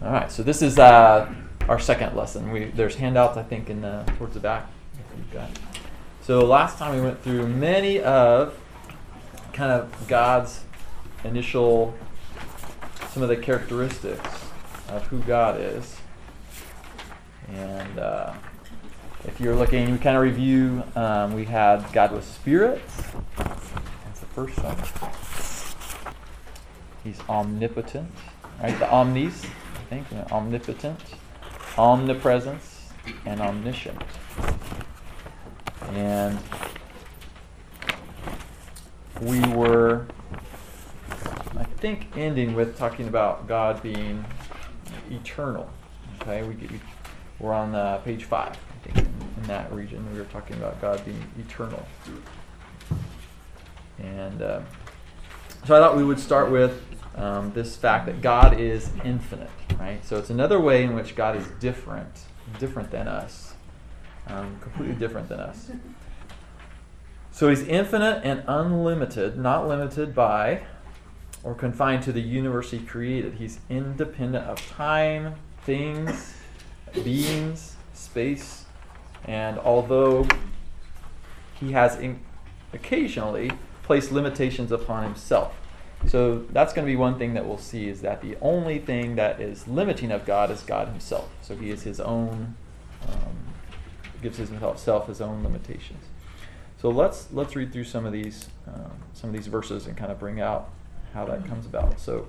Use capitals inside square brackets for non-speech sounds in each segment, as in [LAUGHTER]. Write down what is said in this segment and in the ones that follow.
All right, so this is uh, our second lesson. We, there's handouts, I think, in the, towards the back. So last time we went through many of kind of God's initial, some of the characteristics of who God is. And uh, if you're looking, we kind of review, um, we had God was spirit. That's the first one. He's omnipotent, right? The omnis, think, omnipotent, omnipresence, and omniscient. And we were, I think, ending with talking about God being eternal. Okay, we, we we're on uh, page five, I think, in that region. We were talking about God being eternal. And uh, so I thought we would start with um, this fact that God is infinite, right? So it's another way in which God is different, different than us, um, completely different than us. So he's infinite and unlimited, not limited by or confined to the universe he created. He's independent of time, things, beings, space, and although he has in- occasionally placed limitations upon himself. So that's going to be one thing that we'll see is that the only thing that is limiting of God is God himself. So he is his own, um, gives himself his own limitations. So let's let's read through some of these um, some of these verses and kind of bring out how that comes about. So,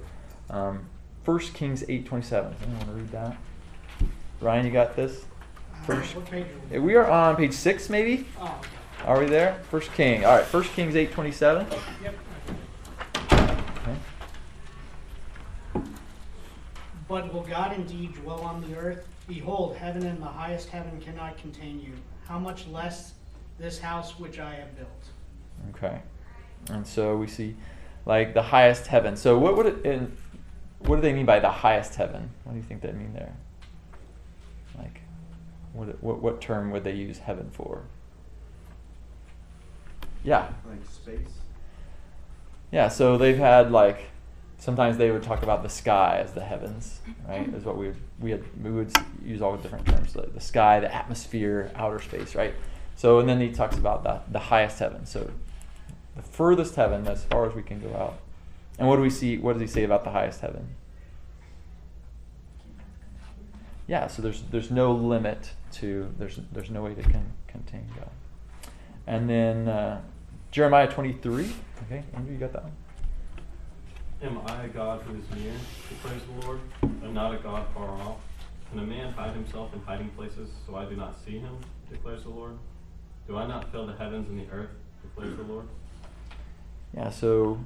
um, 1 Kings eight twenty seven. Anyone want to read that? Ryan, you got this. First, page are we? we are on page six, maybe. Oh. Are we there? First King. All right. First Kings eight twenty seven. Yep. Okay. But will God indeed dwell on the earth? Behold, heaven and the highest heaven cannot contain you. How much less this house which I have built. Okay. And so we see like the highest heaven. So what would it in, what do they mean by the highest heaven? What do you think they mean there? Like what what what term would they use heaven for? Yeah. Like space? Yeah, so they've had like sometimes they would talk about the sky as the heavens, right? Is what we we had we would use all the different terms, like the sky, the atmosphere, outer space, right? So, and then he talks about the, the highest heaven. So, the furthest heaven, as far as we can go out. And what do we see? What does he say about the highest heaven? Yeah, so there's there's no limit to there's there's no way to con- contain God. And then uh, Jeremiah 23. Okay, Andrew, you got that one. Am I a God who is near, declares the Lord, and not a God far off? Can a man hide himself in hiding places so I do not see him, declares the Lord? Do I not fill the heavens and the earth, declares the Lord? Yeah, so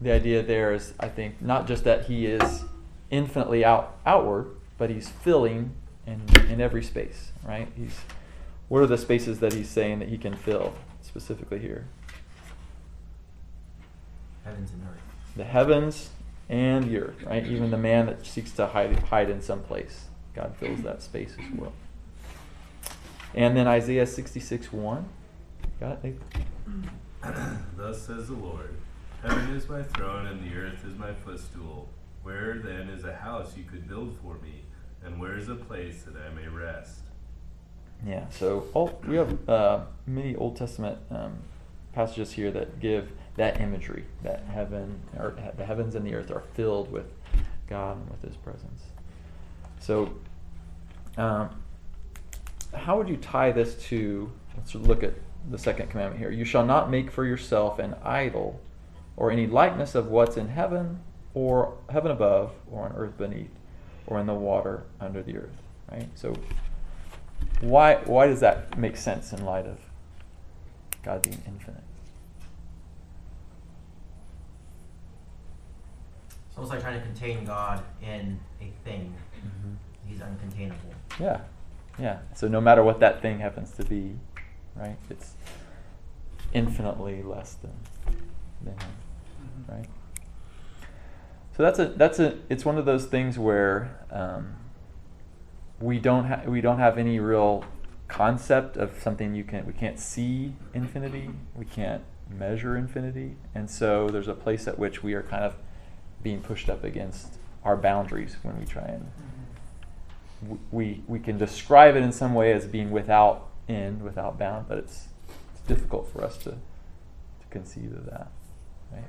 the idea there is, I think, not just that he is infinitely out outward, but he's filling in, in every space, right? He's what are the spaces that he's saying that he can fill specifically here? Heavens and earth. The heavens and the earth, right? Even the man that seeks to hide hide in some place, God fills that space as well. And then Isaiah 66 1. Got it, [CLEARS THROAT] Thus says the Lord Heaven is my throne, and the earth is my footstool. Where then is a house you could build for me, and where is a place that I may rest? Yeah, so all, we have uh, many Old Testament um, passages here that give that imagery that heaven, or the heavens and the earth are filled with God and with His presence. So, um, how would you tie this to? Let's look at the second commandment here. You shall not make for yourself an idol or any likeness of what's in heaven or heaven above or on earth beneath or in the water under the earth. Right? So why why does that make sense in light of God being infinite? Almost like trying to contain God in a thing. Mm-hmm. He's uncontainable. Yeah. Yeah. So no matter what that thing happens to be, right? It's infinitely less than than him, mm-hmm. right? So that's a that's a it's one of those things where um, we don't have we don't have any real concept of something you can we can't see infinity we can't measure infinity and so there's a place at which we are kind of being pushed up against our boundaries when we try and we we can describe it in some way as being without end, without bound, but it's it's difficult for us to to conceive of that. Right?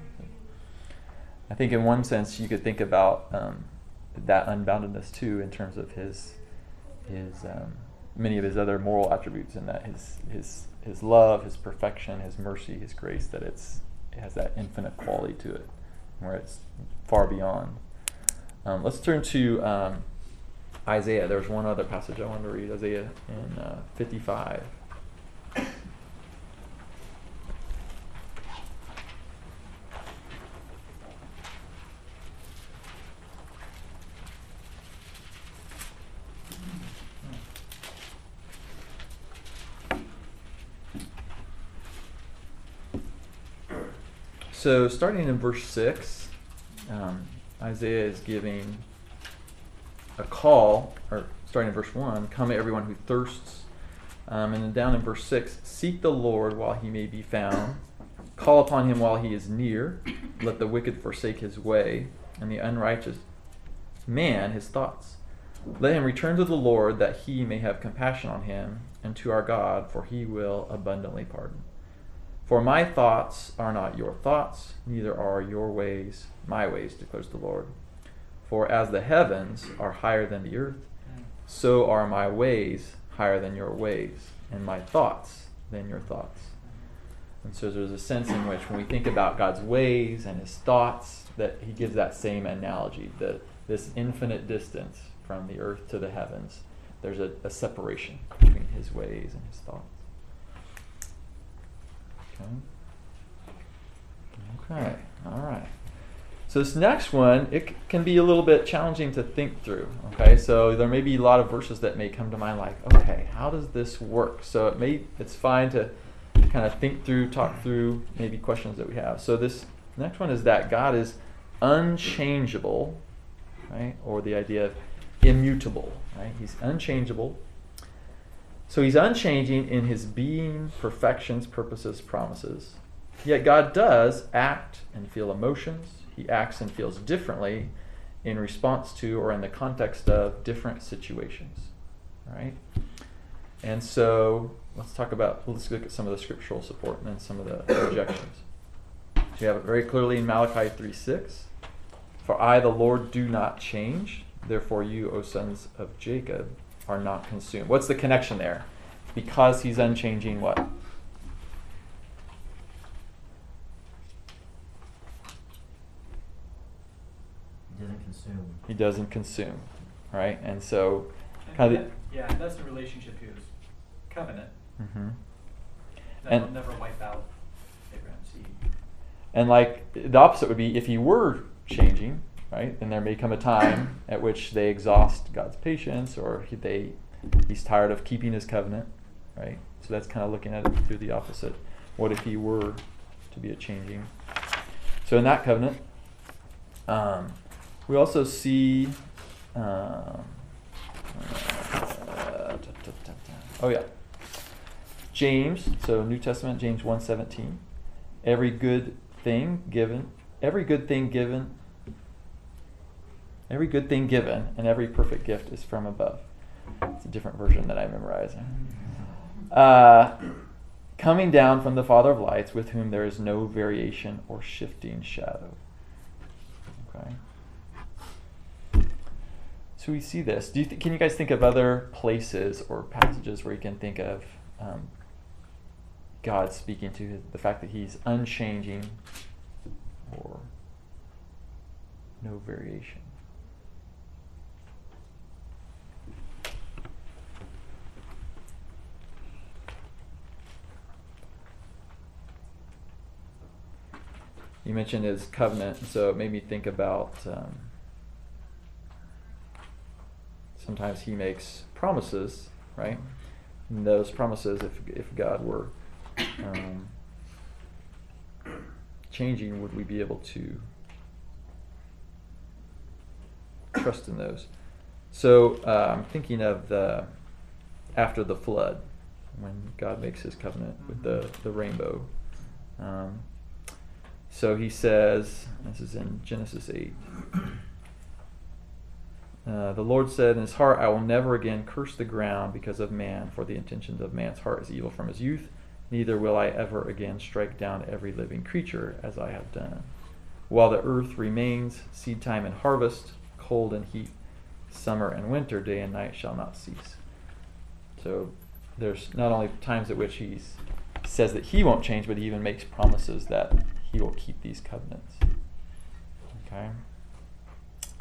I think in one sense you could think about um, that unboundedness too in terms of his his um, many of his other moral attributes in that his his his love, his perfection, his mercy, his grace that it's it has that infinite quality to it where it's far beyond. Um, let's turn to um, Isaiah. There's one other passage I wanted to read Isaiah in uh, 55. So, starting in verse 6, um, Isaiah is giving a call, or starting in verse 1 Come, everyone who thirsts. Um, and then down in verse 6 Seek the Lord while he may be found, call upon him while he is near. Let the wicked forsake his way, and the unrighteous man his thoughts. Let him return to the Lord that he may have compassion on him, and to our God, for he will abundantly pardon. For my thoughts are not your thoughts, neither are your ways my ways, declares the Lord. For as the heavens are higher than the earth, so are my ways higher than your ways, and my thoughts than your thoughts. And so there's a sense in which when we think about God's ways and his thoughts, that he gives that same analogy, that this infinite distance from the earth to the heavens, there's a, a separation between his ways and his thoughts. Okay. Okay. All right. So this next one, it can be a little bit challenging to think through. Okay. So there may be a lot of verses that may come to mind, like, okay, how does this work? So it may it's fine to kind of think through, talk through maybe questions that we have. So this next one is that God is unchangeable, right? Or the idea of immutable, right? He's unchangeable. So he's unchanging in his being, perfections, purposes, promises. Yet God does act and feel emotions. He acts and feels differently in response to or in the context of different situations. Right? And so let's talk about, let's look at some of the scriptural support and then some of the [COUGHS] objections. So you have it very clearly in Malachi 3 6. For I, the Lord, do not change. Therefore, you, O sons of Jacob, are not consumed. What's the connection there? Because he's unchanging what? He doesn't consume. He doesn't consume, right? And so, And kind of. that- yeah, that's the relationship to his covenant. hmm That And- will never wipe out Abraham's seed. And like the opposite would be if he were changing, right? Then there may come a time at which they exhaust God's patience, or he, they he's tired of keeping his covenant, right? So that's kind of looking at it through the opposite. What if he were to be a changing? So in that covenant, um, we also see. Um, uh, ta- ta- ta. oh yeah, James. So New Testament, James one seventeen every good thing given every good thing given every good thing given and every perfect gift is from above. It's a different version that i memorize uh, coming down from the father of lights with whom there is no variation or shifting shadow. Okay. So we see this. Do you th- can you guys think of other places or passages where you can think of um, God speaking to the fact that he's unchanging or no variation. You mentioned his covenant, so it made me think about um, sometimes he makes promises, right? And those promises, if, if God were um, changing, would we be able to trust in those? So uh, I'm thinking of the after the flood, when God makes His covenant with the the rainbow. Um, so He says, this is in Genesis eight. uh, the Lord said in his heart, I will never again curse the ground because of man, for the intentions of man's heart is evil from his youth. Neither will I ever again strike down every living creature as I have done. While the earth remains, seed time and harvest, cold and heat, summer and winter, day and night shall not cease. So there's not only times at which he says that he won't change, but he even makes promises that he will keep these covenants. Okay.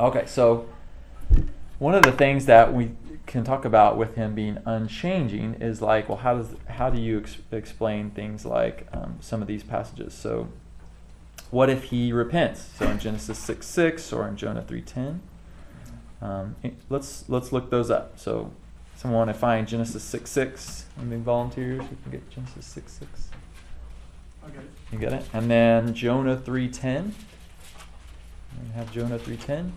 Okay, so one of the things that we can talk about with him being unchanging is like, well, how does how do you ex- explain things like um, some of these passages? So, what if he repents? So in Genesis six six or in Jonah three ten. Um, let's let's look those up. So, someone want to find Genesis six six? Any volunteers who can get Genesis six six? Okay. You get it? And then Jonah 3.10. We have Jonah 3.10.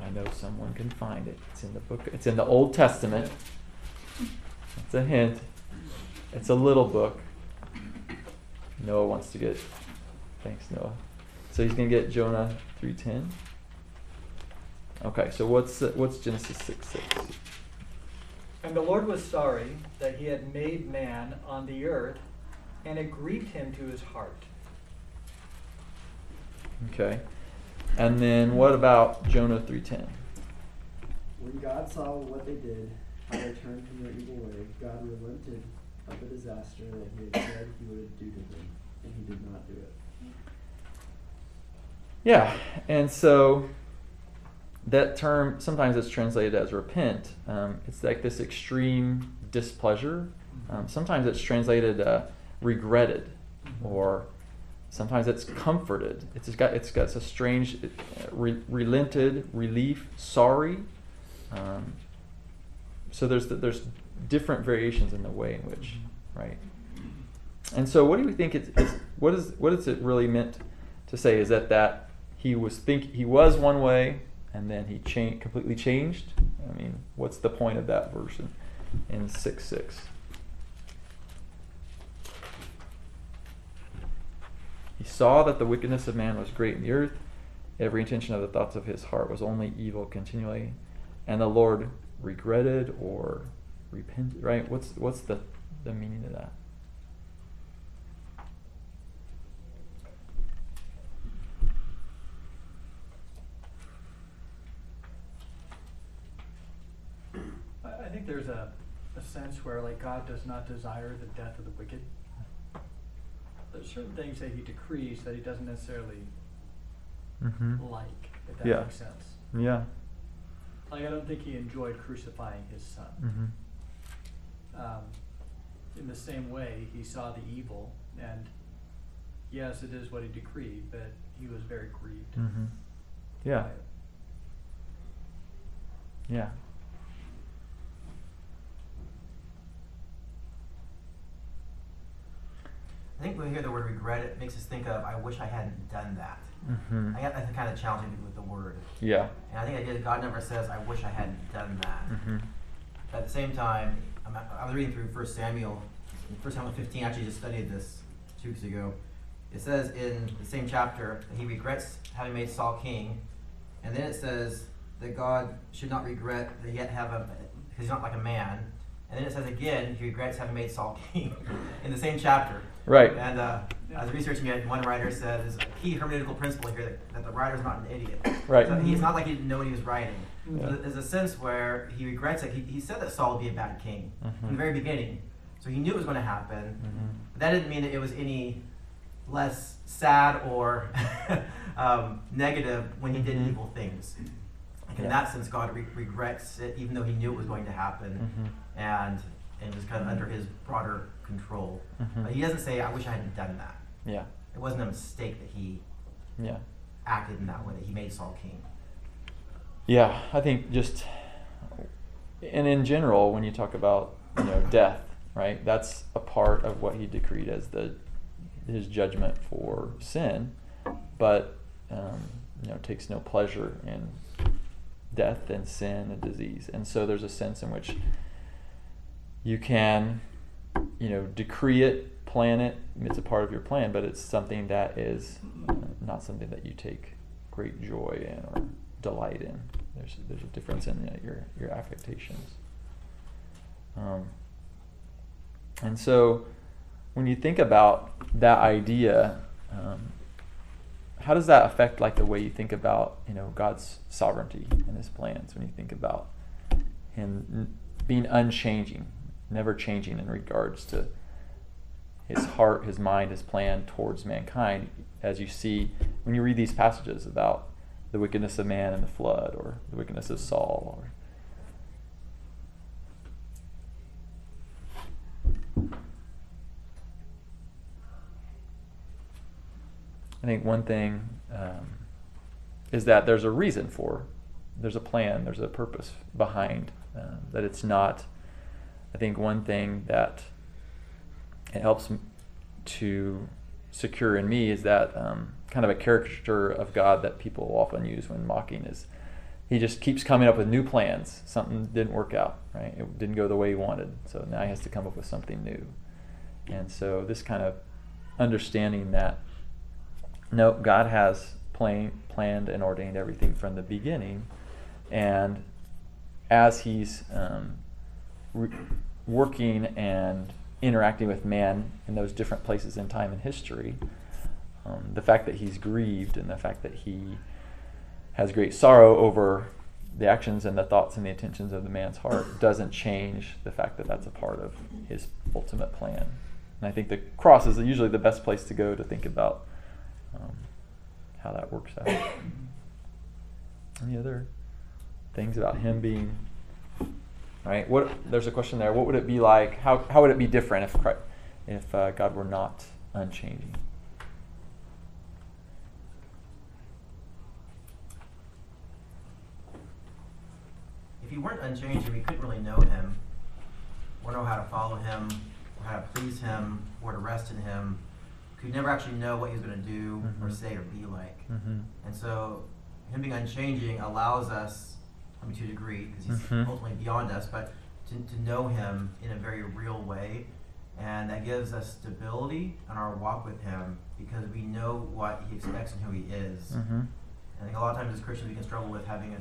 I know someone can find it. It's in the book. It's in the Old Testament. It's a hint. It's a little book. Noah wants to get. Thanks, Noah. So he's gonna get Jonah 3.10. Okay, so what's what's Genesis 6 6? And the Lord was sorry that he had made man on the earth, and it grieved him to his heart. Okay. And then what about Jonah 3.10? When God saw what they did, how they turned from their evil way, God relented of the disaster that he had said he would do to them, and he did not do it. Yeah, and so that term sometimes it's translated as repent. Um, it's like this extreme displeasure. Um, sometimes it's translated uh, regretted, or sometimes it's comforted. It's got it's got a strange uh, re- relented, relief, sorry. Um, so there's there's different variations in the way in which, right? And so, what do you think it's, it's what is what is it really meant to say? Is that that he was think he was one way and then he changed completely changed? I mean, what's the point of that verse in, in six six? He saw that the wickedness of man was great in the earth. Every intention of the thoughts of his heart was only evil continually, and the Lord regretted or repented. Right? What's what's the the meaning of that? I, think there's a, a sense where like God does not desire the death of the wicked. There's certain things that he decrees that he doesn't necessarily Mm-hmm. like, if that Yeah. makes sense. Yeah. Like I don't think he enjoyed crucifying his son. Mm-hmm. um, in the same way, he saw the evil, and yes, it is what he decreed, but he was very grieved. Mm-hmm. Yeah. Yeah. I think when we hear the word regret, it makes us think of, I wish I hadn't done that. Mm-hmm. I got that's kind of challenging with the word. Yeah. And I think I did, God never says, I wish I hadn't done that. Mm-hmm. But at the same time, I'm, I was reading through First Samuel, First Samuel 15. I actually just studied this two weeks ago. It says in the same chapter that he regrets having made Saul king, and then it says that God should not regret that he had have a because he's not like a man. And then it says again he regrets having made Saul [LAUGHS] king in the same chapter. Right. And uh, I was researching it, and one writer said there's a key hermeneutical principle here that, that the writer's not an idiot. Right. So he's not like he didn't know what he was writing. Yeah. So there's a sense where he regrets it. He, he said that Saul would be a bad king from Mhm. the very beginning. So he knew it was going to happen. Mhm. But that didn't mean that it was any less sad or [LAUGHS] um, negative when he did Mhm. evil things. Like in Yeah. that sense, God re- regrets it, even though he knew it was going to happen, Mhm. and and was kind of under his broader control. Mhm. But he doesn't say, "I wish I hadn't done that." Yeah. It wasn't a mistake that he Yeah. acted in that way. That he made Saul king. Yeah, I think just and in general, when you talk about you know death, right? That's a part of what he decreed as the his judgment for sin, but um, you know takes no pleasure in death and sin and disease, and so there's a sense in which you can you know decree it, plan it. It's a part of your plan, but it's something that is uh, not something that you take great joy in or delight in. There's there's a difference in uh, your your affectations. Um, and so, when you think about that idea, um, how does that affect like the way you think about you know God's sovereignty and His plans? When you think about Him being unchanging, never changing in regards to His heart, His mind, His plan towards mankind, as you see when you read these passages about the wickedness of man and the flood, or the wickedness of Saul, or I think one thing um, is that there's a reason for, there's a plan, there's a purpose behind uh, that. It's not. I think one thing that it helps to secure in me is that um, kind of a caricature of God that people often use when mocking is he just keeps coming up with new plans. Something didn't work out, right? It didn't go the way he wanted, so now he has to come up with something new. And so this kind of understanding that no, God has plain, planned and ordained everything from the beginning, and as He's um, re- working and interacting with man in those different places in time and history, um, the fact that He's grieved and the fact that He has great sorrow over the actions and the thoughts and the intentions of the man's heart [COUGHS] doesn't change the fact that that's a part of His ultimate plan. And I think the cross is usually the best place to go to think about um, how that works out. [COUGHS] Any other things about him being right? What there's a question there. What would it be like? How how would it be different if Christ, if uh, God were not unchanging? If he weren't unchanging, we couldn't really know him, or know how to follow him, or how to please him, or to rest in him. We could never actually know what he's going to do, or Mhm. say, or be like. Mm-hmm. And so, him being unchanging allows us, I mean, to a degree, because he's Mhm. ultimately beyond us, but to, to know him in a very real way. And that gives us stability in our walk with him because we know what he expects and who he is. Mm-hmm. I think a lot of times as Christians we can struggle with having a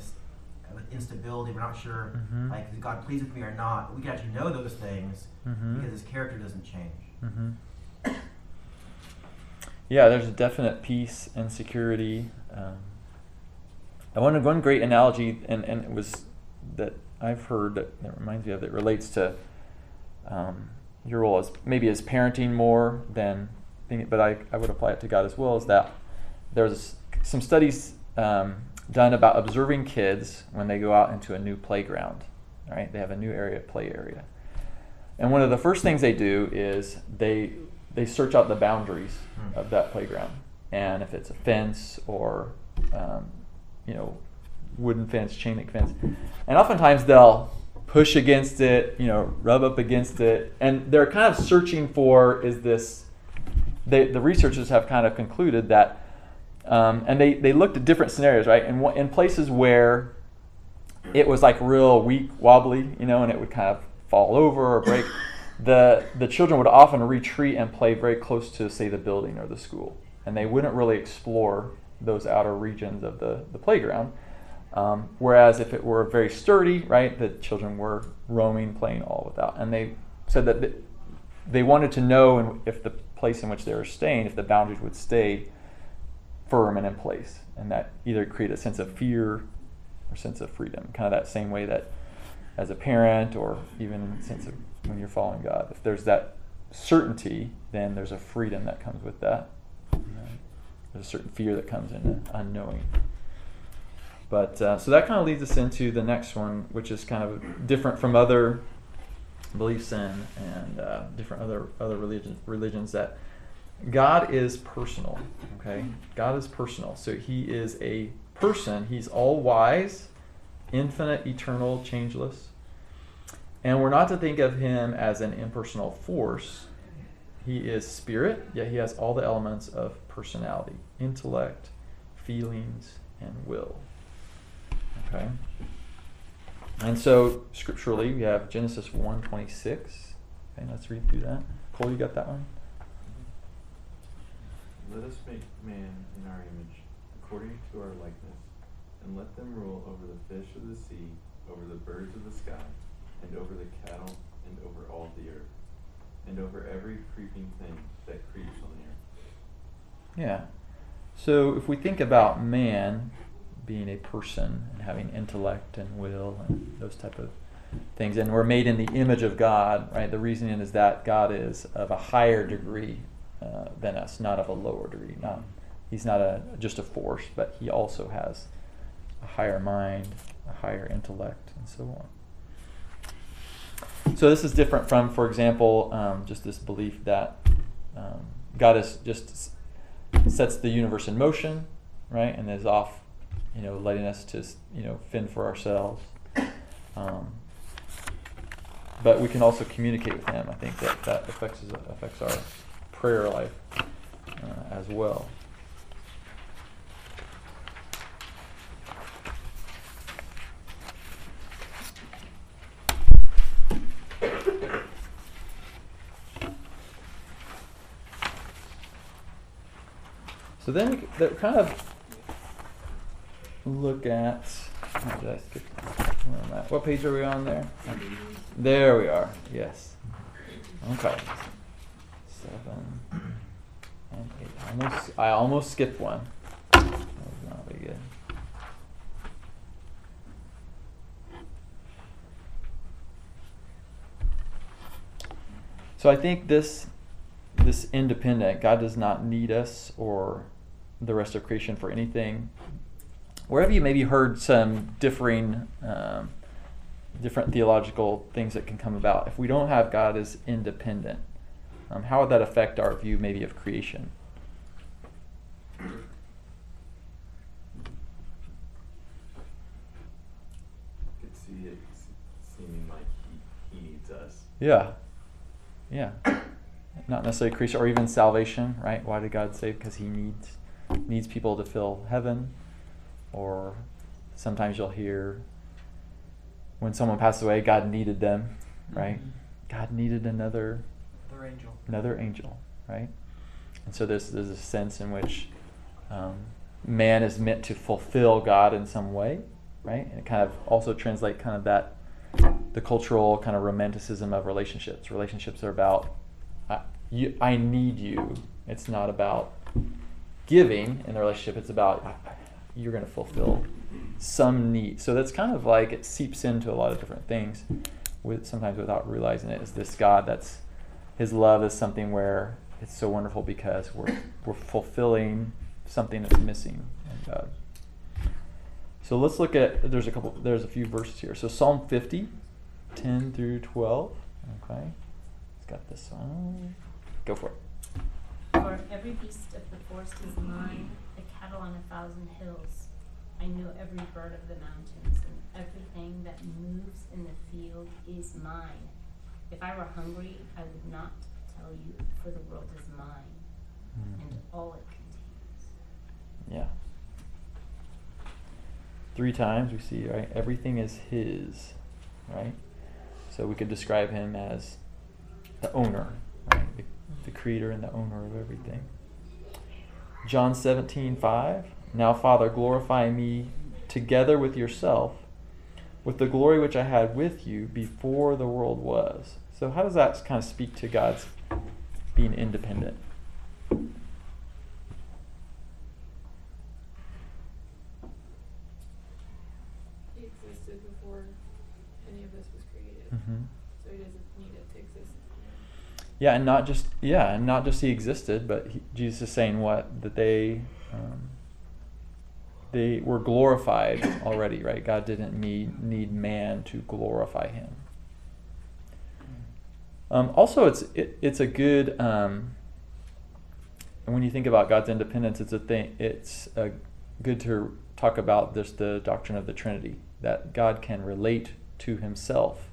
with instability. We're not sure, Mhm. like, is God pleased with me or not? But we can actually know those things Mhm. because his character doesn't change. Mm-hmm. [COUGHS] Yeah, there's a definite peace and security. Um, I wanted one great analogy, and, and it was that I've heard that, that reminds me of that relates to um, your role as maybe as parenting more than, but I, I would apply it to God as well. Is that there's some studies um, done about observing kids when they go out into a new playground. Right, they have a new area, play area. And one of the first things they do is they they search out the boundaries Hmm. of that playground, and if it's a fence or um, you know wooden fence, chain link fence, and oftentimes they'll push against it, you know, rub up against it, and they're kind of searching for is this. They, the researchers have kind of concluded that, um, and they, they looked at different scenarios, right? And in places where it was like real weak, wobbly, you know, and it would kind of fall over or break. [COUGHS] the the children would often retreat and play very close to, say, the building or the school, and they wouldn't really explore those outer regions of the the playground. Um, whereas if it were very sturdy, right, the children were roaming, playing all without, and they said that they wanted to know if the place in which they were staying, if the boundaries would stay firm and in place, and that either create a sense of fear or sense of freedom, kind of that same way that as a parent or even sense of when you're following God, if there's that certainty, then there's a freedom that comes with that. There's a certain fear that comes in unknowing. But uh, so that kind of leads us into the next one, which is kind of different from other beliefs and and uh, different other other religions religions that God is personal. Okay, God is personal. So He is a person. He's all wise, infinite, eternal, changeless. And we're not to think of Him as an impersonal force. He is spirit, yet He has all the elements of personality, intellect, feelings, and will. Okay. And so scripturally we have Genesis 1:26. Okay, let's read through that. Cole, you got that one? Let us make man in our image, according to our likeness, and let them rule over the fish of the sea, over the birds of the sky, and over the cattle, and over all the earth, and over every creeping thing that creeps on the earth. Yeah. So if we think about man being a person and having intellect and will and those type of things, and we're made in the image of God, right? The reasoning is that God is of a higher degree uh, than us, not of a lower degree. Not he's not a just a force, but he also has a higher mind, a higher intellect, and so on. So this is different from, for example, um, just this belief that um, God is just sets the universe in motion, right, and is off, you know, letting us to, you know, fend for ourselves. Um, but we can also communicate with Him. I think that that affects affects our prayer life uh, as well. So then we that kind of look at. What page are we on there? There we are. Yes. Okay. Seven and eight. I almost, I almost skipped one. That was not very good. So I think this this independent God does not need us or the rest of creation for anything. Wherever you maybe heard some differing, um, different theological things that can come about, if we don't have God as independent, um, how would that affect our view maybe of creation? Could see it seeming like he, he needs us. Yeah, yeah. Not necessarily creation or even salvation, right? Why did God save? Because He needs needs people to fill heaven, or sometimes you'll hear when someone passed away, God needed them, right? God needed another Another angel. another angel, right? And so there's there's a sense in which um, man is meant to fulfill God in some way, right? And it kind of also translate kind of that the cultural kind of romanticism of relationships. Relationships are about I, you, I need you. It's not about giving in the relationship. It's about you're going to fulfill some need. So that's kind of like it seeps into a lot of different things, with sometimes without realizing it. Is this God that's His love is something where it's so wonderful because we're we're fulfilling something that's missing in God. So let's look at there's a couple there's a few verses here. So Psalm 50, 10 through 12. Okay. It's got this one. Go for it. For every beast of the forest is mine, the cattle on a thousand hills. I know every bird of the mountains, and everything that moves in the field is mine. If I were hungry, I would not tell you, for the world is mine, hmm. and all it contains. Yeah. Three times we see, right? Everything is his, right? So we could describe him as the owner, right? The, creator and the owner of everything. John 17, 5. Now, Father, glorify me together with yourself, with the glory which I had with you before the world was. So, how does that kind of speak to God's being independent? He existed before any of this was created, Mm-hmm. so he doesn't need it to exist. Yeah, and not just yeah, and not just he existed, but he, Jesus is saying what that they um, they were glorified already, right? God didn't need need man to glorify Him. Um, also, it's it, it's a good um, when you think about God's independence, it's a thing. It's a good to talk about this the doctrine of the Trinity that God can relate to Himself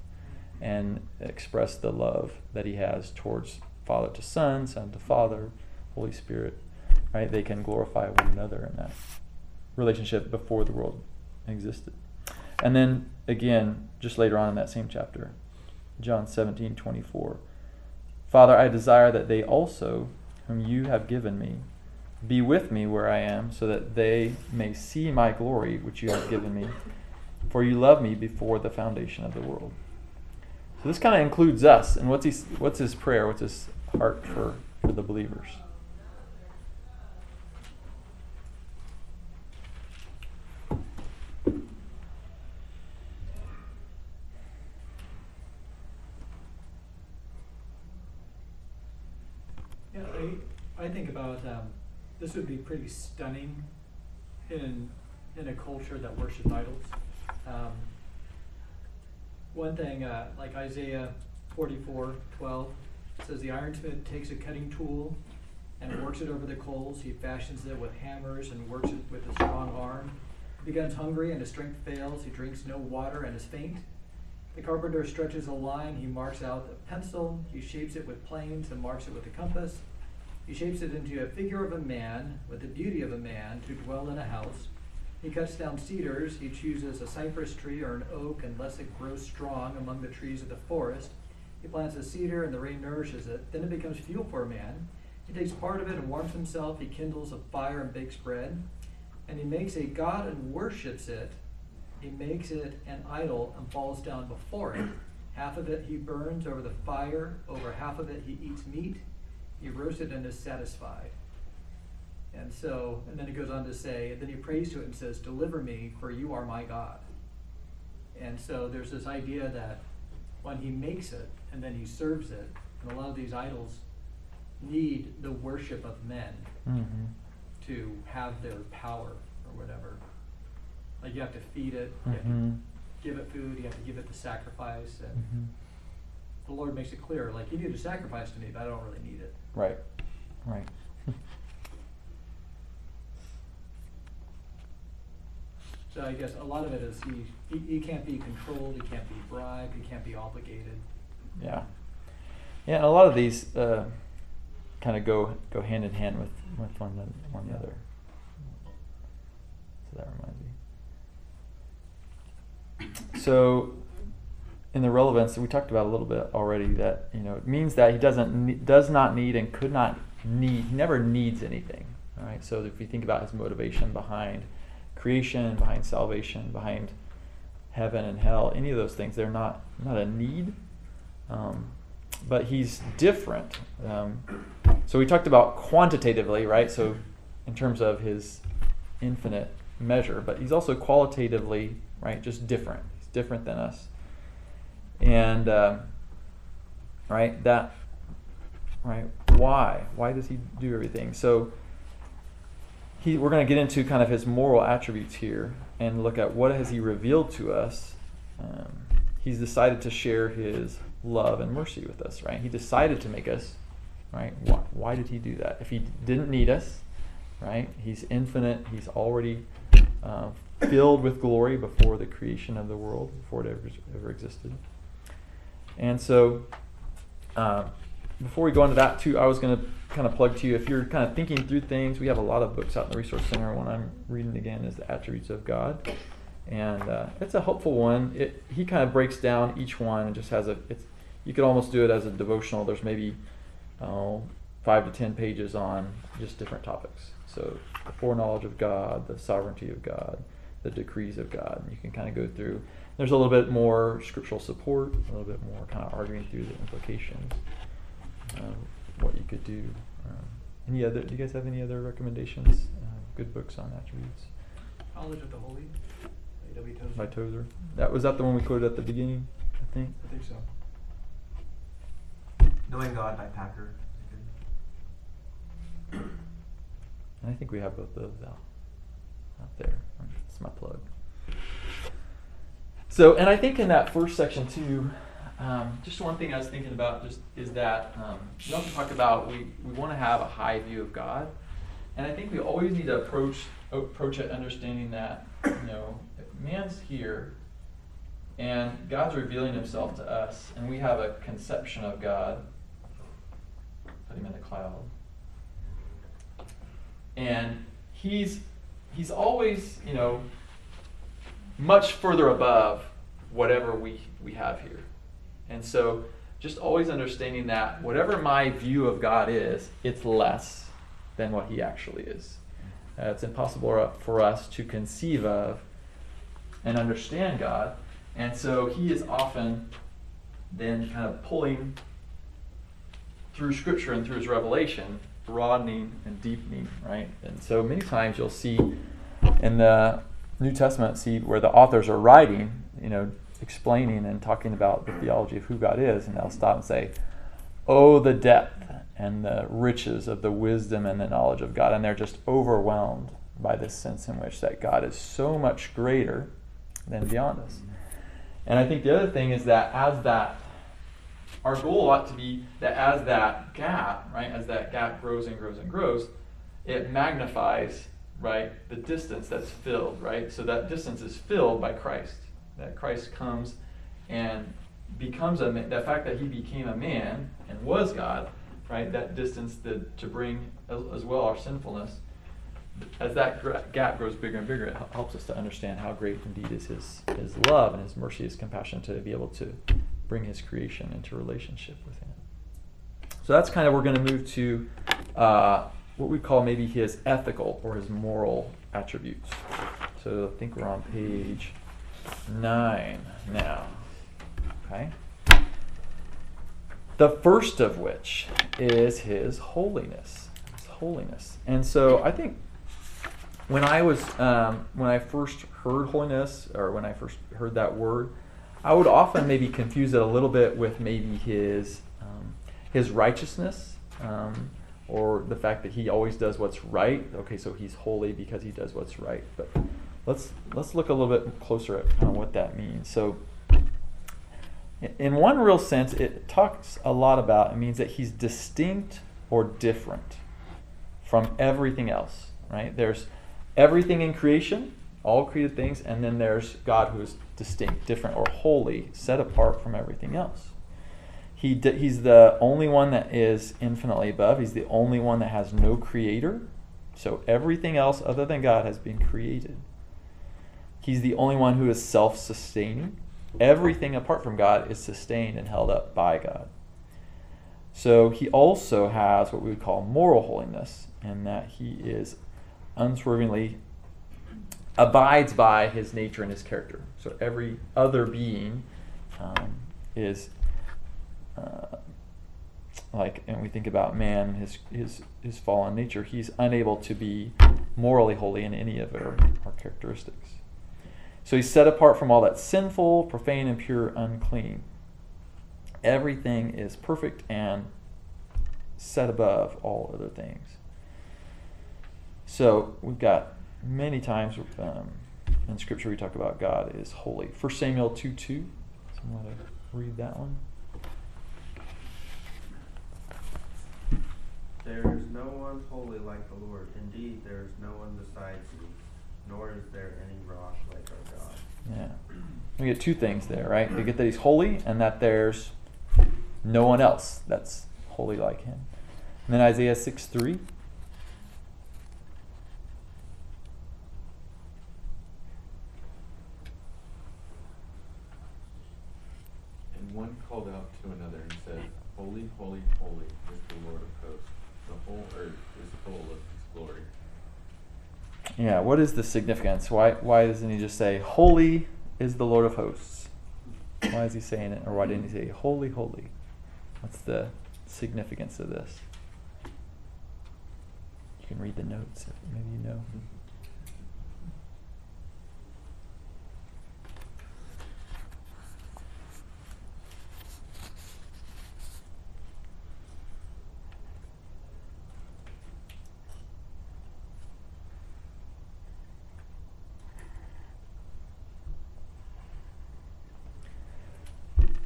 and express the love that He has towards Father to Son, Son to Father, Holy Spirit. Right? They can glorify one another in that relationship before the world existed. And then again, just later on in that same chapter, John 17, 24. Father, I desire that they also, whom you have given me, be with me where I am, so that they may see my glory which you have given me. For you loved me before the foundation of the world. So this kind of includes us. And what's his, what's his prayer? What's his heart for, for the believers? Yeah, I, I think about, um, this would be pretty stunning in, in a culture that worships idols. Um, one thing, uh, like Isaiah forty-four, twelve, says the ironsmith takes a cutting tool and works it over the coals. He fashions it with hammers and works it with a strong arm. He becomes hungry and his strength fails. He drinks no water and is faint. The carpenter stretches a line. He marks out a pencil. He shapes it with planes and marks it with a compass. He shapes it into a figure of a man with the beauty of a man to dwell in a house. He cuts down cedars. He chooses a cypress tree or an oak unless it grows strong among the trees of the forest. He plants a cedar and the rain nourishes it. Then it becomes fuel for a man. He takes part of it and warms himself. He kindles a fire and bakes bread. And he makes a god and worships it. He makes it an idol and falls down before it. Half of it he burns over the fire, over half of it he eats meat. He roasts it and is satisfied. And so, and then it goes on to say, and then he prays to it and says, Deliver me, for you are my God. And so there's this idea that when he makes it and then he serves it, and a lot of these idols need the worship of men Mm-hmm. to have their power or whatever. Like you have to feed it, you have to Mm-hmm. give it food, you have to give it the sacrifice, and Mm-hmm. the Lord makes it clear, like you need to sacrifice to me, but I don't really need it. Right. Right. [LAUGHS] So I guess a lot of it is he, he, he can't be controlled, he can't be bribed, he can't be obligated. Yeah. Yeah, and a lot of these uh, kind of go go hand in hand with, with one, one Yeah. another. So that reminds me. So, in the relevance, we talked about a little bit already that you know it means that he doesn't does not need and could not need he never needs anything. All right. So if you think about his motivation behind creation, behind salvation, behind heaven and hell, any of those things, they're not not a need. Um, but he's different. Um, so we talked about quantitatively, right? So in terms of his infinite measure, but he's also qualitatively, right? Just different. He's different than us. And um, right that, right? Why? Why does he do everything? So he, we're going to get into kind of his moral attributes here and look at what has he revealed to us. Um, he's decided to share his love and mercy with us, right? He decided to make us, right? Why, why did he do that? If he didn't need us, right? He's infinite. He's already uh, filled with glory before the creation of the world, before it ever, ever existed. And so, uh, before we go into that too, I was going to kind of plug to you if you're kind of thinking through things. We have a lot of books out in the Resource Center. One I'm reading again is the Attributes of God, and uh, it's a helpful one. It he kind of breaks down each one and just has a. It's you could almost do it as a devotional. There's maybe five to ten pages on just different topics. So the foreknowledge of God, the sovereignty of God, the decrees of God. And you can kind of go through. There's a little bit more scriptural support, a little bit more kind of arguing through the implications, um, what you could do. Um, any other? Do you guys have any other recommendations? Uh, good books on attributes Knowledge of the Holy, by A.W. Tozer. by Tozer. That was that the one we quoted at the beginning, I think. I think so. Knowing God by Packer. And I think we have both of those out, out there. That's my plug. So, and I think in that first section too, um, just one thing I was thinking about just is that um, we also talk about we, we want to have a high view of God, and I think we always need to approach approach it understanding that you know man's here, and God's revealing Himself to us, and we have a conception of God. Put Him in the cloud. And he's he's always you know much further above whatever we we have here and so just always understanding that whatever my view of god is it's less than what he actually is. Uh, it's impossible for us to conceive of and understand God. And so he is often then kind of pulling through scripture and through his revelation, broadening and deepening, right? And so many times you'll see in the New Testament, see where the authors are writing, you know, explaining and talking about the theology of who God is, and they'll stop and say, Oh, the depth and the riches of the wisdom and the knowledge of God. And they're just overwhelmed by this sense in which that God is so much greater than beyond us. And I think the other thing is that as that, our goal ought to be that as that gap, right, as that gap grows and grows and grows, it magnifies, right, the distance that's filled, right? So that distance is filled by Christ. That Christ comes and becomes a man, the fact that he became a man and was God, right, that distance to bring as, as well our sinfulness, as that gap grows bigger and bigger, it helps us to understand how great indeed is his, his love and his mercy, his compassion to be able to bring his creation into relationship with him. So that's kind of, we're going to move to uh, what we call maybe his ethical or his moral attributes. So I think we're on page nine now. Okay? The first of which is his holiness. His holiness. And so I think when I was um, when I first heard holiness or when I first heard that word, I would often maybe confuse it a little bit with maybe his um, his righteousness um, or the fact that he always does what's right. Okay, so he's holy because he does what's right. But let's let's look a little bit closer at kind of what that means. So in one real sense, it talks a lot about it means that he's distinct or different from everything else. Right? There's everything in creation, all created things, and then there's God who is distinct, different, or holy, set apart from everything else. He he's the only one that is infinitely above. He's the only one that has no creator. So everything else other than God has been created. He's the only one who is self sustaining. Everything apart from God is sustained and held up by God. So he also has what we would call moral holiness, in that he is unswervingly abides by his nature and his character. So every other being um, is uh, like, and we think about man his, his, his fallen nature, he's unable to be morally holy in any of our, our characteristics. So he's set apart from all that's sinful, profane, impure, unclean. Everything is perfect and set above all other things. So we've got many times um, in Scripture we talk about God is holy. 1 Samuel 2 2. Someone want to read that one? There is no one holy like the Lord. Indeed, there is no one besides you, nor is there any rock like our God. Yeah. We get two things there, right? We get that he's holy and that there's no one else that's holy like him. And then Isaiah 6 3. And one called out to another and said, Holy, holy, holy is the Lord of hosts. The whole earth is full of his glory. Yeah, what is the significance? Why, why doesn't he just say, Holy is the Lord of hosts? Why is he saying it? Or why didn't he say, Holy, holy? What's the significance of this? You can read the notes if maybe you know.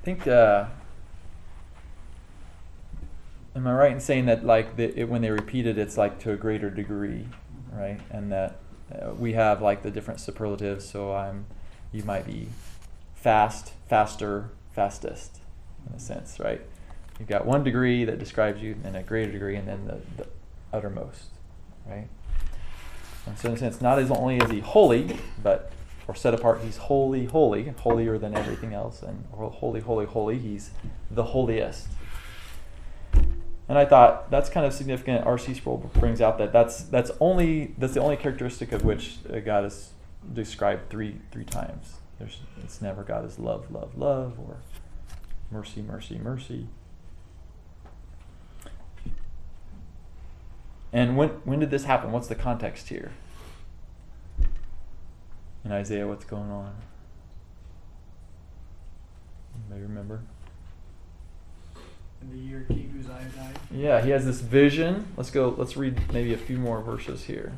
Think uh, am I right in saying that like the, it, when they repeat it, it's like to a greater degree, right? And that uh, we have like the different superlatives. So I'm, you might be fast, faster, fastest, in a sense, right? You've got one degree that describes you, and a greater degree, and then the, the uttermost, right? And so in a sense, not as only is he holy, but or set apart. He's holy, holy, holier than everything else, and holy, holy, holy. He's the holiest. And I thought that's kind of significant. R.C. Sproul brings out that that's that's only that's the only characteristic of which God is described three three times. There's it's never God is love, love, love, or mercy, mercy, mercy. And when when did this happen? What's the context here? In Isaiah, what's going on? Anybody remember? In the year King Uzziah died. Yeah, he has this vision. Let's go. Let's read maybe a few more verses here.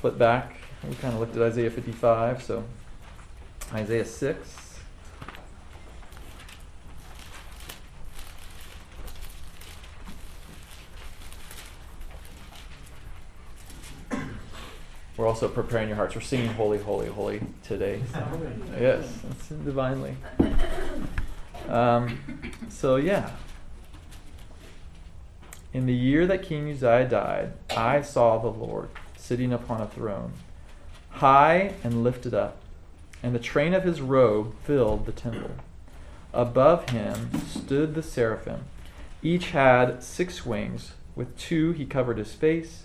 Flip back. We kind of looked at Isaiah 55, so Isaiah 6. We're also preparing your hearts. We're singing Holy, Holy, Holy today. Yes, it's divinely. Um, so, yeah. In the year that King Uzziah died, I saw the Lord sitting upon a throne, high and lifted up, and the train of his robe filled the temple. Above him stood the seraphim. Each had six wings. With two he covered his face,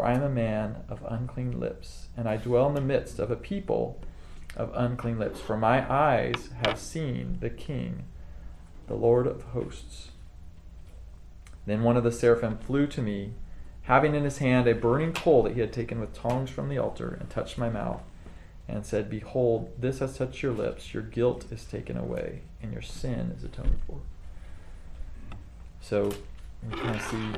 For I am a man of unclean lips, and I dwell in the midst of a people of unclean lips. For my eyes have seen the King, the Lord of hosts. Then one of the seraphim flew to me, having in his hand a burning coal that he had taken with tongs from the altar, and touched my mouth, and said, Behold, this has touched your lips, your guilt is taken away, and your sin is atoned for. So we kind of see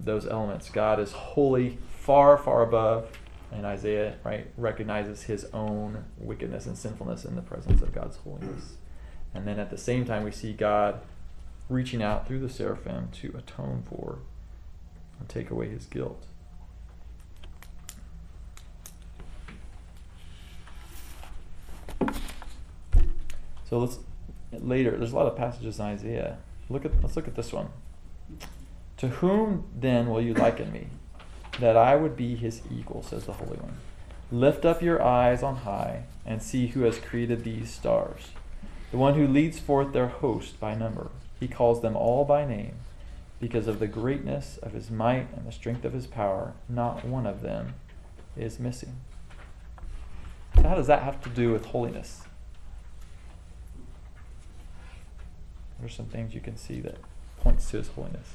those elements. God is holy, far, far above, and Isaiah right recognizes his own wickedness and sinfulness in the presence of God's holiness. And then at the same time, we see God reaching out through the seraphim to atone for and take away his guilt. So let's later. There's a lot of passages in Isaiah. Look at let's look at this one. To whom then will you liken me, that I would be his equal? Says the Holy One. Lift up your eyes on high and see who has created these stars, the one who leads forth their host by number. He calls them all by name. Because of the greatness of his might and the strength of his power, not one of them is missing. So how does that have to do with holiness? What are some things you can see that points to his holiness?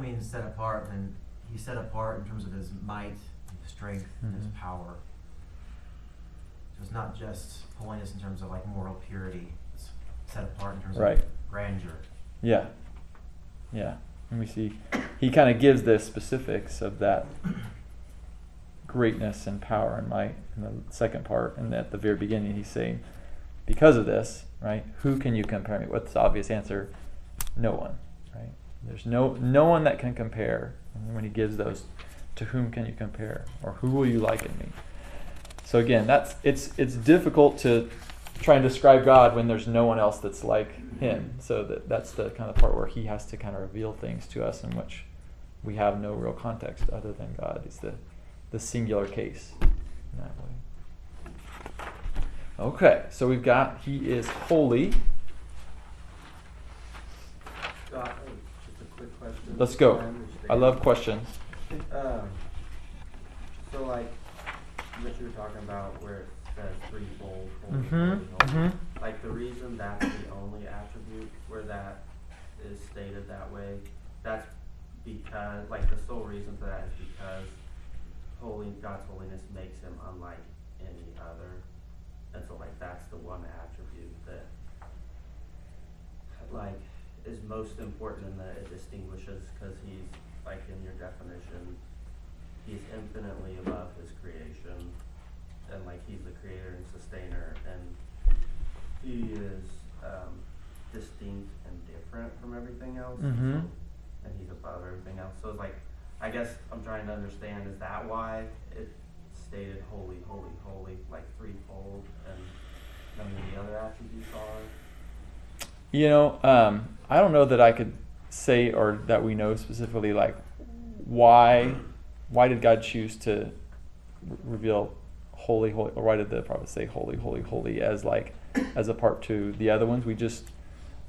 Means set apart, and he's set apart in terms of his might, his strength, and his mm-hmm. power. So it's not just holiness in terms of like moral purity. It's set apart in terms Right. of grandeur. Yeah. Yeah. And we see he kind of gives the specifics of that greatness and power and might in the second part. And at the very beginning, he's saying, because of this, right, who can you compare me? What's the obvious answer? No one, right? There's no, no one that can compare. And when he gives those, to whom can you compare? Or who will you liken me? So again, that's it's it's difficult to try and describe God when there's no one else that's like Him. So that that's the kind of part where He has to kind of reveal things to us in which we have no real context other than God. Is the the singular case in that way. Okay, so we've got He is holy. Uh, just a quick question. Let's go. I love questions. Um, so like, what you were talking about where it says threefold. holy, Mm-hmm. holy, holy. Like the reason that's the only attribute where that is stated that way, that's because, like the sole reason for that is because holy, God's holiness makes him unlike any other. And so like that's the one attribute that, like, is most important in that it distinguishes because he's like in your definition, he's infinitely above his creation, and like he's the creator and sustainer, and he is um, distinct and different from everything else. Mhm. so- and he's above everything else. So it's like, I guess I'm trying to understand: is that why it stated holy, holy, holy, like threefold, and none of the other attributes are? You know, um, I don't know that I could say or that we know specifically like why why did God choose to re- reveal holy holy or why did the prophet say holy holy holy as like as a part to the other ones we just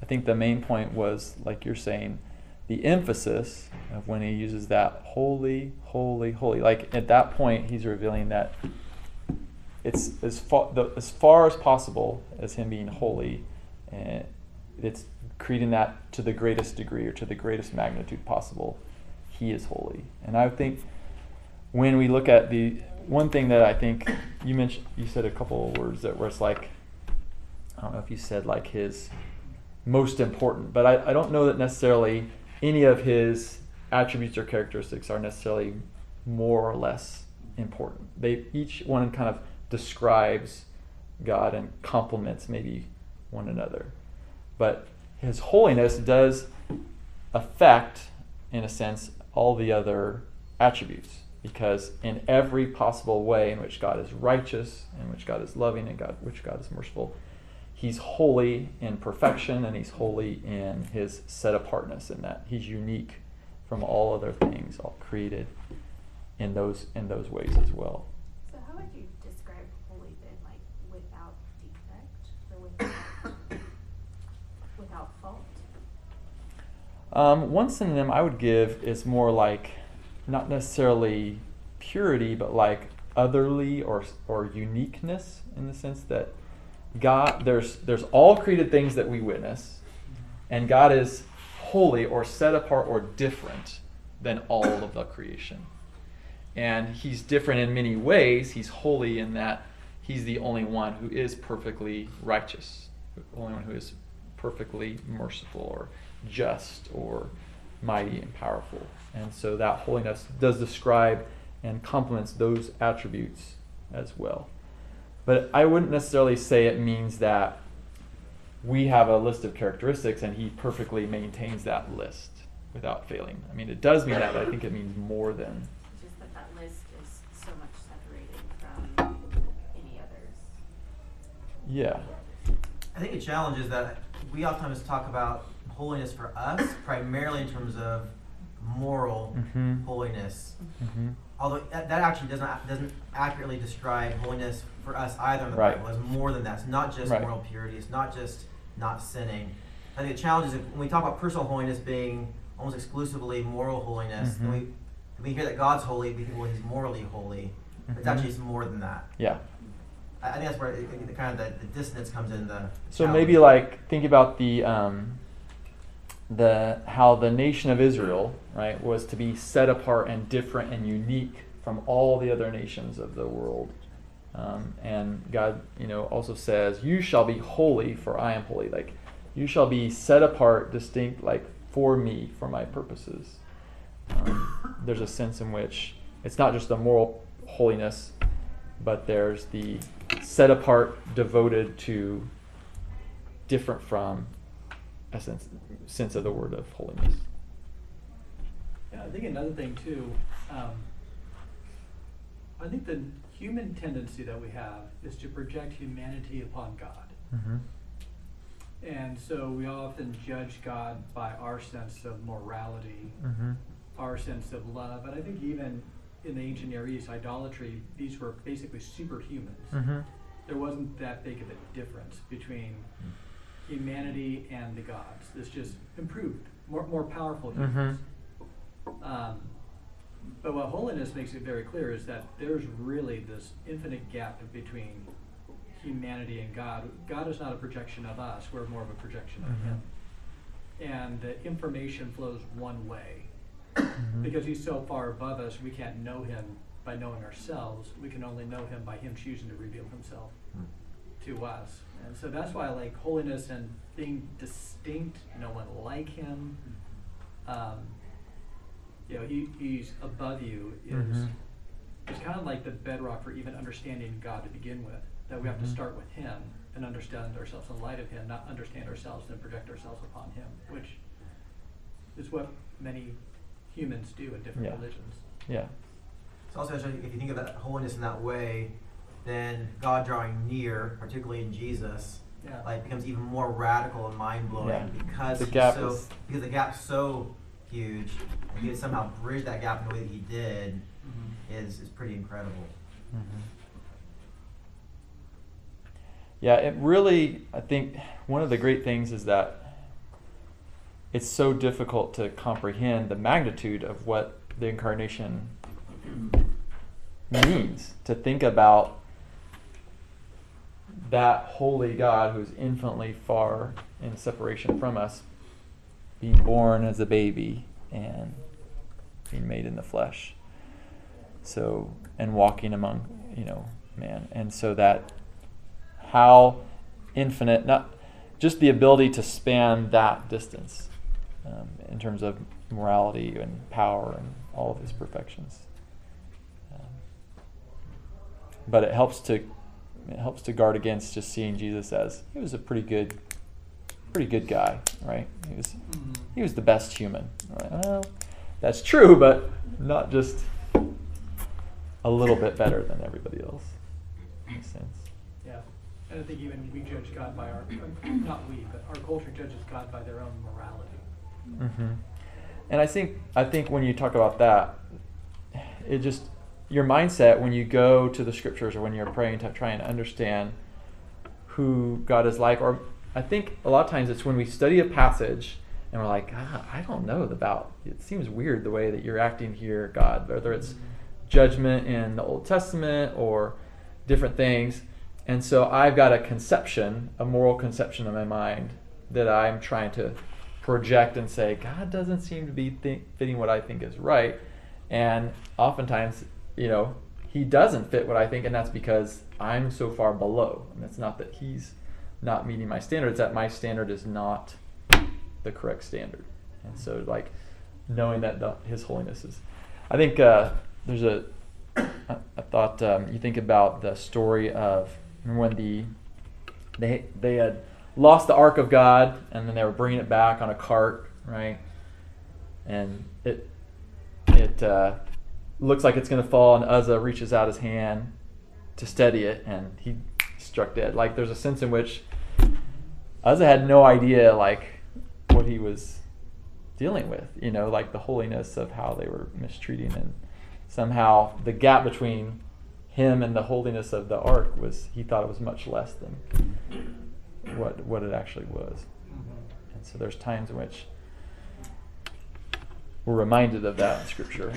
I think the main point was like you're saying the emphasis of when he uses that holy holy holy. Like at that point he's revealing that it's as far the, as far as possible as him being holy and it's creating that to the greatest degree or to the greatest magnitude possible he is holy. And i think when we look at the one thing that i think you mentioned you said a couple of words that were it's like i don't know if you said like his most important but i, I don't know that necessarily any of his attributes or characteristics are necessarily more or less important they each one kind of describes god and complements maybe one another but his holiness does affect, in a sense, all the other attributes. Because in every possible way in which God is righteous, in which God is loving, and God, which God is merciful, He's holy in perfection, and He's holy in His set apartness, in that He's unique from all other things, all created in those in those ways as well. So how would you describe holy then, like without defect or without without fault? Um, one synonym I would give is more like not necessarily purity, but like otherly or or uniqueness in the sense that God there's there's all created things that we witness, and God is holy or set apart or different than all of the creation. And he's different in many ways. He's holy in that he's the only one who is perfectly righteous, the only one who is perfectly merciful or just or mighty and powerful. And so that holiness does describe and complements those attributes as well. But I wouldn't necessarily say it means that we have a list of characteristics and he perfectly maintains that list without failing. I mean, it does mean that, but I think it means more than. Just that that list is so much separated from any others. Yeah. I think the challenge is that we oftentimes talk about holiness for us primarily in terms of moral Mhm. holiness. hmm Although that, that actually doesn't doesn't accurately describe holiness for us either in the Right. Bible. It's more than that. It's not just Right. moral purity. It's not just not sinning. I think the challenge is if, when we talk about personal holiness being almost exclusively moral holiness, then Mhm. we we hear that God's holy, we think, well, He's morally holy. But it's Mhm. actually it's more than that. Yeah. I, I think that's where it, it- the kind of the, the dissonance comes in. The So challenge. maybe like think about the um, the how the nation of Israel, right, was to be set apart and different and unique from all the other nations of the world. Um, and God, you know, also says, "You shall be holy, for I am holy." Like, you shall be set apart, distinct, like for me, for my purposes. Um, there's a sense in which it's not just the moral holiness, but there's the set apart, devoted to, different from, a sense, sense of the word of holiness. Yeah, I think another thing too, um, I think the human tendency that we have is to project humanity upon God. Mm-hmm. And so we often judge God by our sense of morality, Mm-hmm. our sense of love. And I think even in the ancient Near East, idolatry, these were basically superhumans. Mm-hmm. There wasn't that big of a difference between humanity and the gods. This just improved, more, more powerful humans. Um, but what holiness makes it very clear is that there's really this infinite gap between humanity and God. God is not a projection of us, we're more of a projection of Mhm. Him. And the information flows one way. Mhm. Because He's so far above us, we can't know Him by knowing ourselves. We can only know Him by Him choosing to reveal Himself to us. And so that's why I like holiness and being distinct, no one like him. Um, you know, he, he's above you is Mhm. is kind of like the bedrock for even understanding God to begin with. That we have to Mhm. start with him and understand ourselves in light of him, not understand ourselves and project ourselves upon him, which is what many humans do in different Yeah. religions. Yeah. It's also interesting if you think of that holiness in that way, then God drawing near, particularly in Jesus, Yeah. like becomes even more radical and mind blowing Yeah. because The gap so is- because the gap's so huge and he could somehow bridged that gap in the way that he did is is pretty incredible. Mhm. Yeah, it really, I think one of the great things is that it's so difficult to comprehend the magnitude of what the incarnation means. To think about that holy God who's infinitely far in separation from us being born as a baby and being made in the flesh. So, and walking among, you know, man. And so that how infinite, not just the ability to span that distance um, in terms of morality and power and all of his perfections. Um, but it helps to it helps to guard against just seeing Jesus as he was a pretty good pretty good guy, right? He was Mhm. he was the best human. Right? Well, that's true, but not just a little bit better than everybody else a sense. Yeah. And I think even we judge God by our, [COUGHS] not we, but our culture judges God by their own morality. hmm And I think I think when you talk about that, it just your mindset when you go to the scriptures or when you're praying to try and understand who God is like, or I think a lot of times it's when we study a passage and we're like, ah, I don't know about. It seems weird the way that you're acting here, God. Whether it's judgment in the Old Testament or different things. And so I've got a conception, a moral conception in my mind that I'm trying to project and say, God doesn't seem to be think, fitting what I think is right. And oftentimes, you know, he doesn't fit what I think, and that's because I'm so far below. And it's not that he's not meeting my standard, it's that my standard is not the correct standard. And so, like, knowing that the, his holiness is. I think uh, there's a. I, thought um, you think about the story of when the they they had lost the ark of God and then they were bringing it back on a cart, right? And it it uh, looks like it's going to fall, and Uzzah reaches out his hand to steady it, and he struck dead. Like there's a sense in which Uzzah had no idea like what he was dealing with, you know, like the holiness of how they were mistreating and somehow the gap between him and the holiness of the ark was he thought it was much less than what what it actually was. And so there's times in which we're reminded of that in scripture.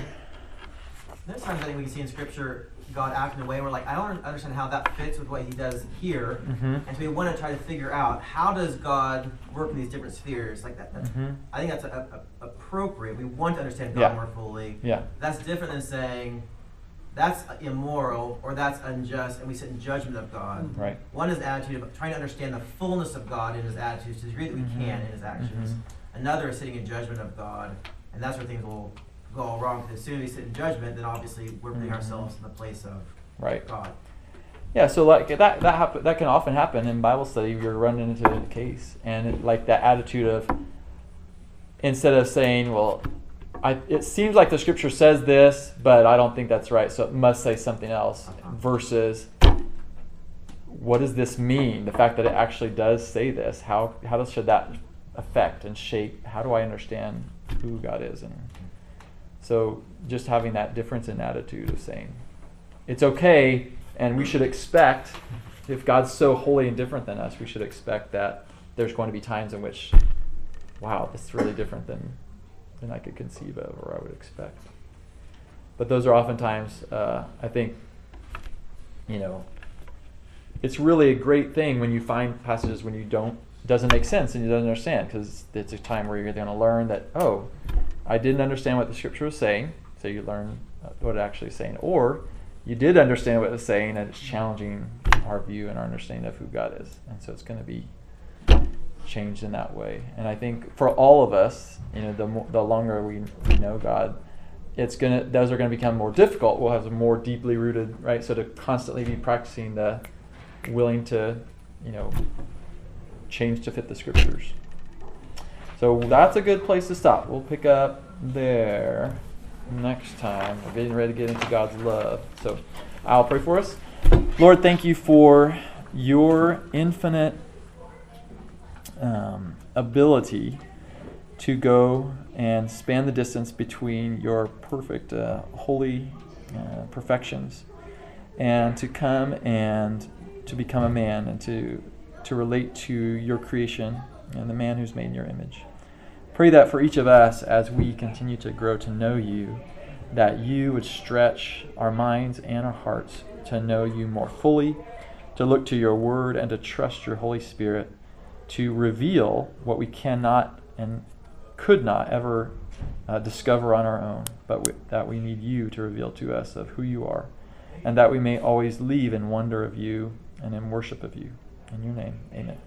There's times I think we can see in scripture God act in a way where like I don't understand how that fits with what he does here. Mhm. And so we want to try to figure out how does God work in these different spheres like that. Mhm. I think that's a, a, appropriate. We want to understand God Yeah. more fully. Yeah. That's different than saying that's immoral or that's unjust and we sit in judgment of God. Right. One is the attitude of trying to understand the fullness of God in his attitudes to the degree that we Mhm. can in his actions. Mhm. Another is sitting in judgment of God, and that's where things will go all wrong. Because as soon as we sit in judgment, then obviously we're putting Mhm. ourselves in the place of Right. God. Yeah, so like that that happen, that can often happen in Bible study. You're running into a case, and it, like that attitude of instead of saying, "Well, I, it seems like the Scripture says this, but I don't think that's right, so it must say something else." Versus, what does this mean? The fact that it actually does say this. How how does should that affect and shape? How do I understand who God is? And so, just having that difference in attitude of saying, it's okay and we should expect if god's so holy and different than us we should expect that there's going to be times in which wow this is really different than than i could conceive of or i would expect. But those are oftentimes uh, i think you know it's really a great thing when you find passages when you don't doesn't make sense and you don't understand because it's a time where you're going to learn that oh i didn't understand what the scripture was saying so you learn uh, what it actually is saying or you did understand what it was saying, and it's challenging our view and our understanding of who God is. And so it's going to be changed in that way. And I think for all of us, you know, the more, the longer we, we know God, it's gonna those are gonna become more difficult. We'll have more deeply rooted, right? So to constantly be practicing the willing to, you know, change to fit the scriptures. So that's a good place to stop. We'll pick up there next time. We're getting ready to get into God's love. So I'll pray for us. Lord, thank you for your infinite um, ability to go and span the distance between your perfect, uh, holy uh, perfections and to come and to become a man and to, to relate to your creation and the man who's made in your image. Pray that for each of us as we continue to grow to know you, that you would stretch our minds and our hearts to know you more fully, to look to your word, and to trust your Holy Spirit to reveal what we cannot and could not ever uh, discover on our own, but we, that we need you to reveal to us of who you are, and that we may always leave in wonder of you and in worship of you. In your name, amen.